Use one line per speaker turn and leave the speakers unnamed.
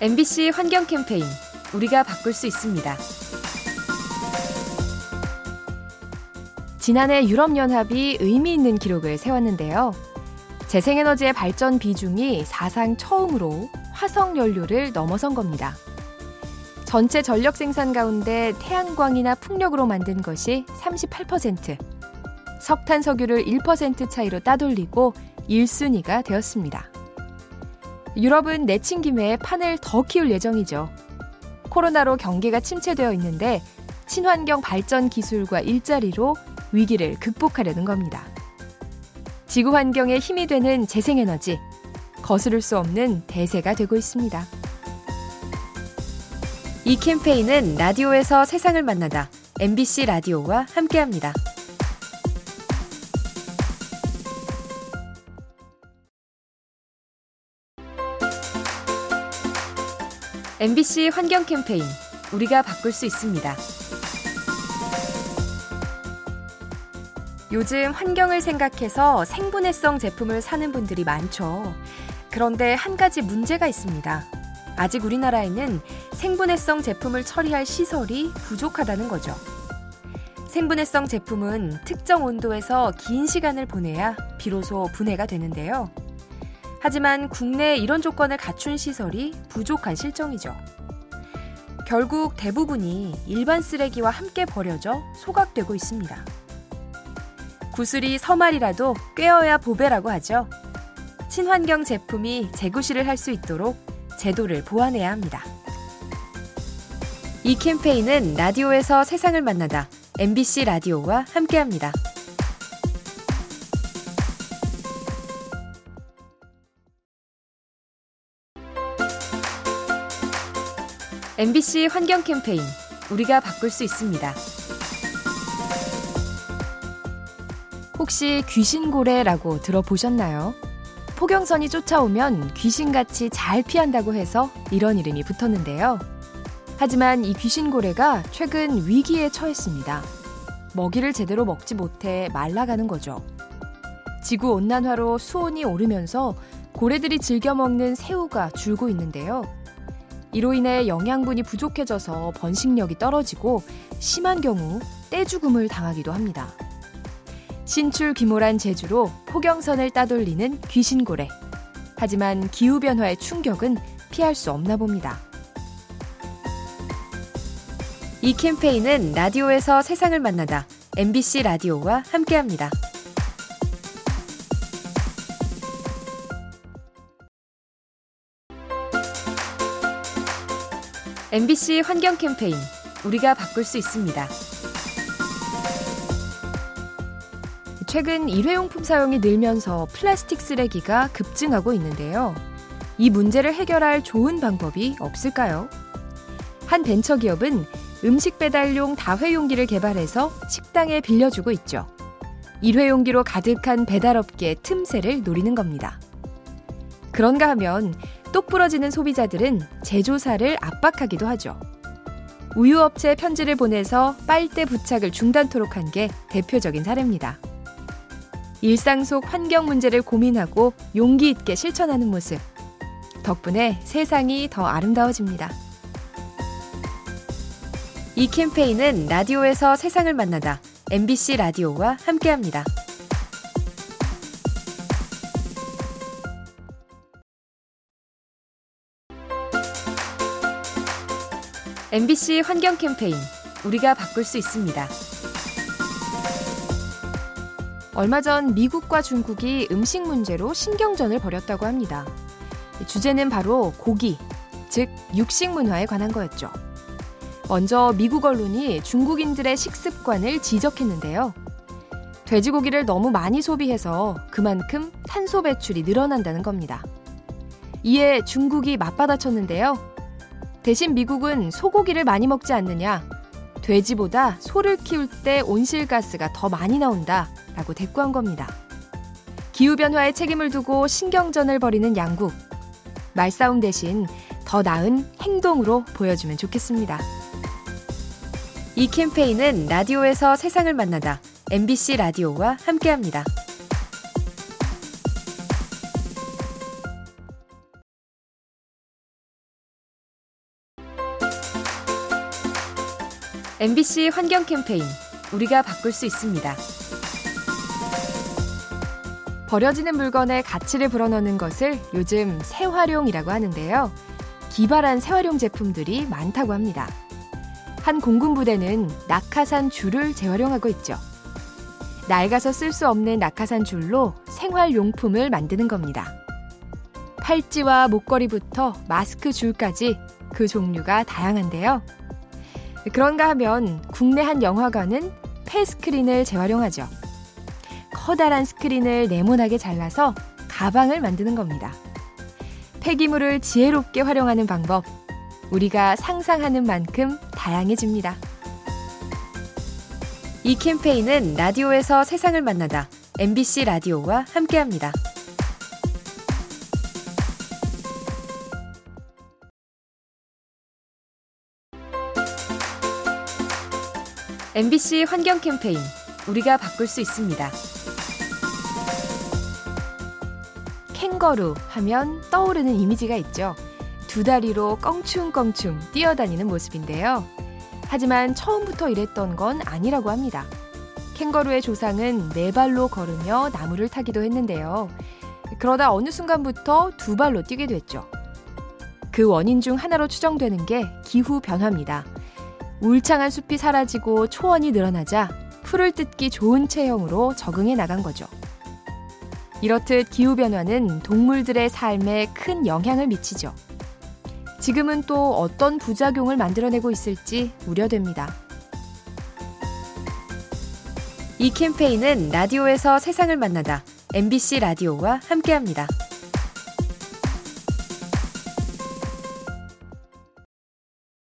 MBC 환경 캠페인 우리가 바꿀 수 있습니다. 지난해 유럽연합이 의미 있는 기록을 세웠는데요. 재생에너지의 발전 비중이 사상 처음으로 화석 연료를 넘어선 겁니다. 전체 전력 생산 가운데 태양광이나 풍력으로 만든 것이 38%, 석탄 석유를 1% 차이로 따돌리고 1순위가 되었습니다. 유럽은 내친 김에 판을 더 키울 예정이죠. 코로나로 경기가 침체되어 있는데 친환경 발전 기술과 일자리로 위기를 극복하려는 겁니다. 지구 환경에 힘이 되는 재생에너지, 거스를 수 없는 대세가 되고 있습니다. 이 캠페인은 라디오에서 세상을 만나다 MBC 라디오와 함께합니다. MBC 환경 캠페인 우리가 바꿀 수 있습니다. 요즘 환경을 생각해서 생분해성 제품을 사는 분들이 많죠. 그런데 한 가지 문제가 있습니다. 아직 우리나라에는 생분해성 제품을 처리할 시설이 부족하다는 거죠. 생분해성 제품은 특정 온도에서 긴 시간을 보내야 비로소 분해가 되는데요. 하지만 국내에 이런 조건을 갖춘 시설이 부족한 실정이죠. 결국 대부분이 일반 쓰레기와 함께 버려져 소각되고 있습니다. 구슬이 서말이라도 꿰어야 보배라고 하죠. 친환경 제품이 재구실을 할 수 있도록 제도를 보완해야 합니다. 이 캠페인은 라디오에서 세상을 만나다 MBC 라디오와 함께합니다. MBC 환경 캠페인 우리가 바꿀 수 있습니다. 혹시 귀신고래라고 들어보셨나요? 포경선이 쫓아오면 귀신같이 잘 피한다고 해서 이런 이름이 붙었는데요. 하지만 이 귀신고래가 최근 위기에 처했습니다. 먹이를 제대로 먹지 못해 말라가는 거죠. 지구 온난화로 수온이 오르면서 고래들이 즐겨 먹는 새우가 줄고 있는데요. 이로 인해 영양분이 부족해져서 번식력이 떨어지고 심한 경우 떼죽음을 당하기도 합니다. 신출 귀몰한 제주로 포경선을 따돌리는 귀신고래. 하지만 기후변화의 충격은 피할 수 없나 봅니다. 이 캠페인은 라디오에서 세상을 만나다 MBC 라디오와 함께합니다. MBC 환경 캠페인 우리가 바꿀 수 있습니다. 최근 일회용품 사용이 늘면서 플라스틱 쓰레기가 급증하고 있는데요. 이 문제를 해결할 좋은 방법이 없을까요? 한 벤처 기업은 음식 배달용 다회용기를 개발해서 식당에 빌려주고 있죠. 일회용기로 가득한 배달업계의 틈새를 노리는 겁니다. 그런가 하면 똑 부러지는 소비자들은 제조사를 압박하기도 하죠. 우유업체에 편지를 보내서 빨대 부착을 중단토록 한 게 대표적인 사례입니다. 일상 속 환경 문제를 고민하고 용기 있게 실천하는 모습. 덕분에 세상이 더 아름다워집니다. 이 캠페인은 라디오에서 세상을 만나다 MBC 라디오와 함께합니다. MBC 환경 캠페인 우리가 바꿀 수 있습니다. 얼마 전 미국과 중국이 음식 문제로 신경전을 벌였다고 합니다. 주제는 바로 고기, 즉 육식 문화에 관한 거였죠. 먼저 미국 언론이 중국인들의 식습관을 지적했는데요. 돼지고기를 너무 많이 소비해서 그만큼 탄소 배출이 늘어난다는 겁니다. 이에 중국이 맞받아쳤는데요. 대신 미국은 소고기를 많이 먹지 않느냐. 돼지보다 소를 키울 때 온실가스가 더 많이 나온다. 라고 대꾸한 겁니다. 기후변화에 책임을 두고 신경전을 벌이는 양국. 말싸움 대신 더 나은 행동으로 보여주면 좋겠습니다. 이 캠페인은 라디오에서 세상을 만나다 MBC 라디오와 함께합니다. MBC 환경 캠페인 우리가 바꿀 수 있습니다. 버려지는 물건에 가치를 불어넣는 것을 요즘 재활용이라고 하는데요. 기발한 재활용 제품들이 많다고 합니다. 한 공군 부대는 낙하산 줄을 재활용하고 있죠. 낡아서 쓸 수 없는 낙하산 줄로 생활용품을 만드는 겁니다. 팔찌와 목걸이부터 마스크 줄까지 그 종류가 다양한데요. 그런가 하면 국내 한 영화관은 폐스크린을 재활용하죠. 커다란 스크린을 네모나게 잘라서 가방을 만드는 겁니다. 폐기물을 지혜롭게 활용하는 방법, 우리가 상상하는 만큼 다양해집니다. 이 캠페인은 라디오에서 세상을 만나다 MBC 라디오와 함께합니다. MBC 환경 캠페인 우리가 바꿀 수 있습니다. 캥거루 하면 떠오르는 이미지가 있죠. 두 다리로 껑충껑충 뛰어다니는 모습인데요. 하지만 처음부터 이랬던 건 아니라고 합니다. 캥거루의 조상은 네 발로 걸으며 나무를 타기도 했는데요. 그러다 어느 순간부터 두 발로 뛰게 됐죠. 그 원인 중 하나로 추정되는 게 기후 변화입니다. 울창한 숲이 사라지고 초원이 늘어나자 풀을 뜯기 좋은 체형으로 적응해 나간 거죠. 이렇듯 기후변화는 동물들의 삶에 큰 영향을 미치죠. 지금은 또 어떤 부작용을 만들어내고 있을지 우려됩니다. 이 캠페인은 라디오에서 세상을 만나다 MBC 라디오와 함께합니다.